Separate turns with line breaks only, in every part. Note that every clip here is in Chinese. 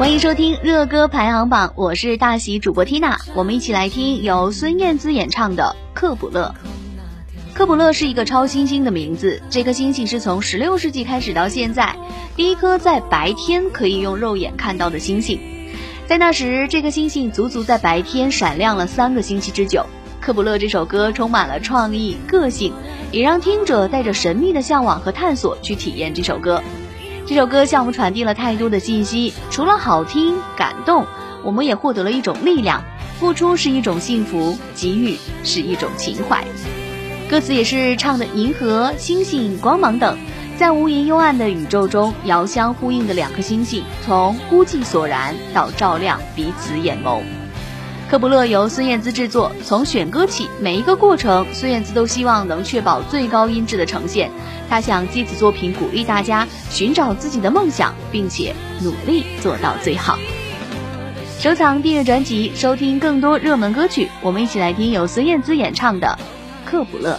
欢迎收听热歌排行榜，我是大喜主播 Tina，我们一起来听由孙燕姿演唱的《克卜勒》。克卜勒是一个超新星的名字，这颗星星是从16世纪开始到现在第一颗在白天可以用肉眼看到的星星。在那时，这颗星星足足在白天闪亮了三个星期之久。克卜勒这首歌充满了创意、个性，也让听者带着神秘的向往和探索去体验这首歌。这首歌向我们传递了太多的信息，除了好听、感动，我们也获得了一种力量。付出是一种幸福，给予是一种情怀。歌词也是唱的银河、星星、光芒等，在无垠幽暗的宇宙中遥相呼应的两颗星星，从孤寂索然到照亮彼此眼眸。克卜勒由孙燕姿制作，从选歌起，每一个过程，孙燕姿都希望能确保最高音质的呈现。她想借此作品鼓励大家寻找自己的梦想，并且努力做到最好。收藏订阅专辑，收听更多热门歌曲。我们一起来听由孙燕姿演唱的《克卜勒》。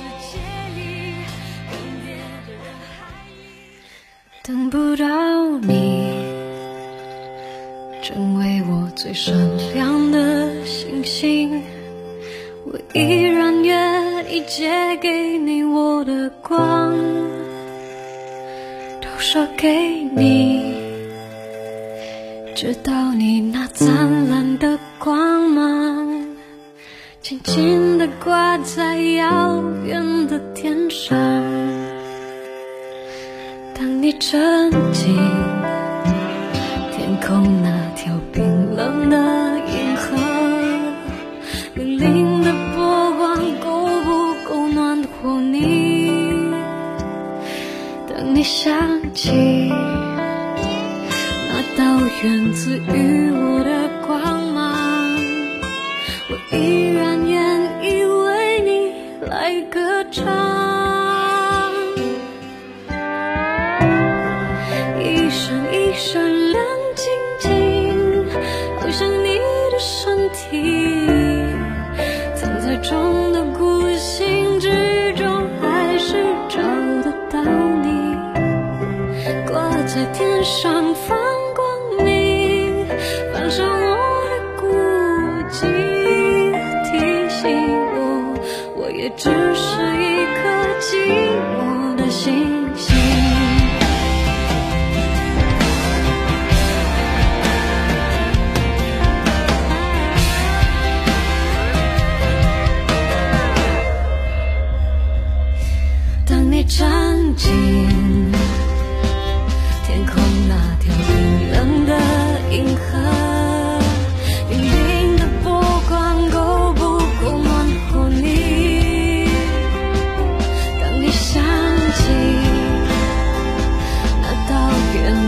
等不到你，成为我最闪我依然愿意借给你我的光，都射给你，直到你那灿烂的光芒，轻轻地挂在遥远的天上。当你沉浸天空那条冰我的光芒，我依然愿意为你来歌唱。一闪一闪亮晶晶，好像你的身体，藏在中的孤星之中，还是找得到你，挂在天上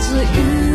自娱。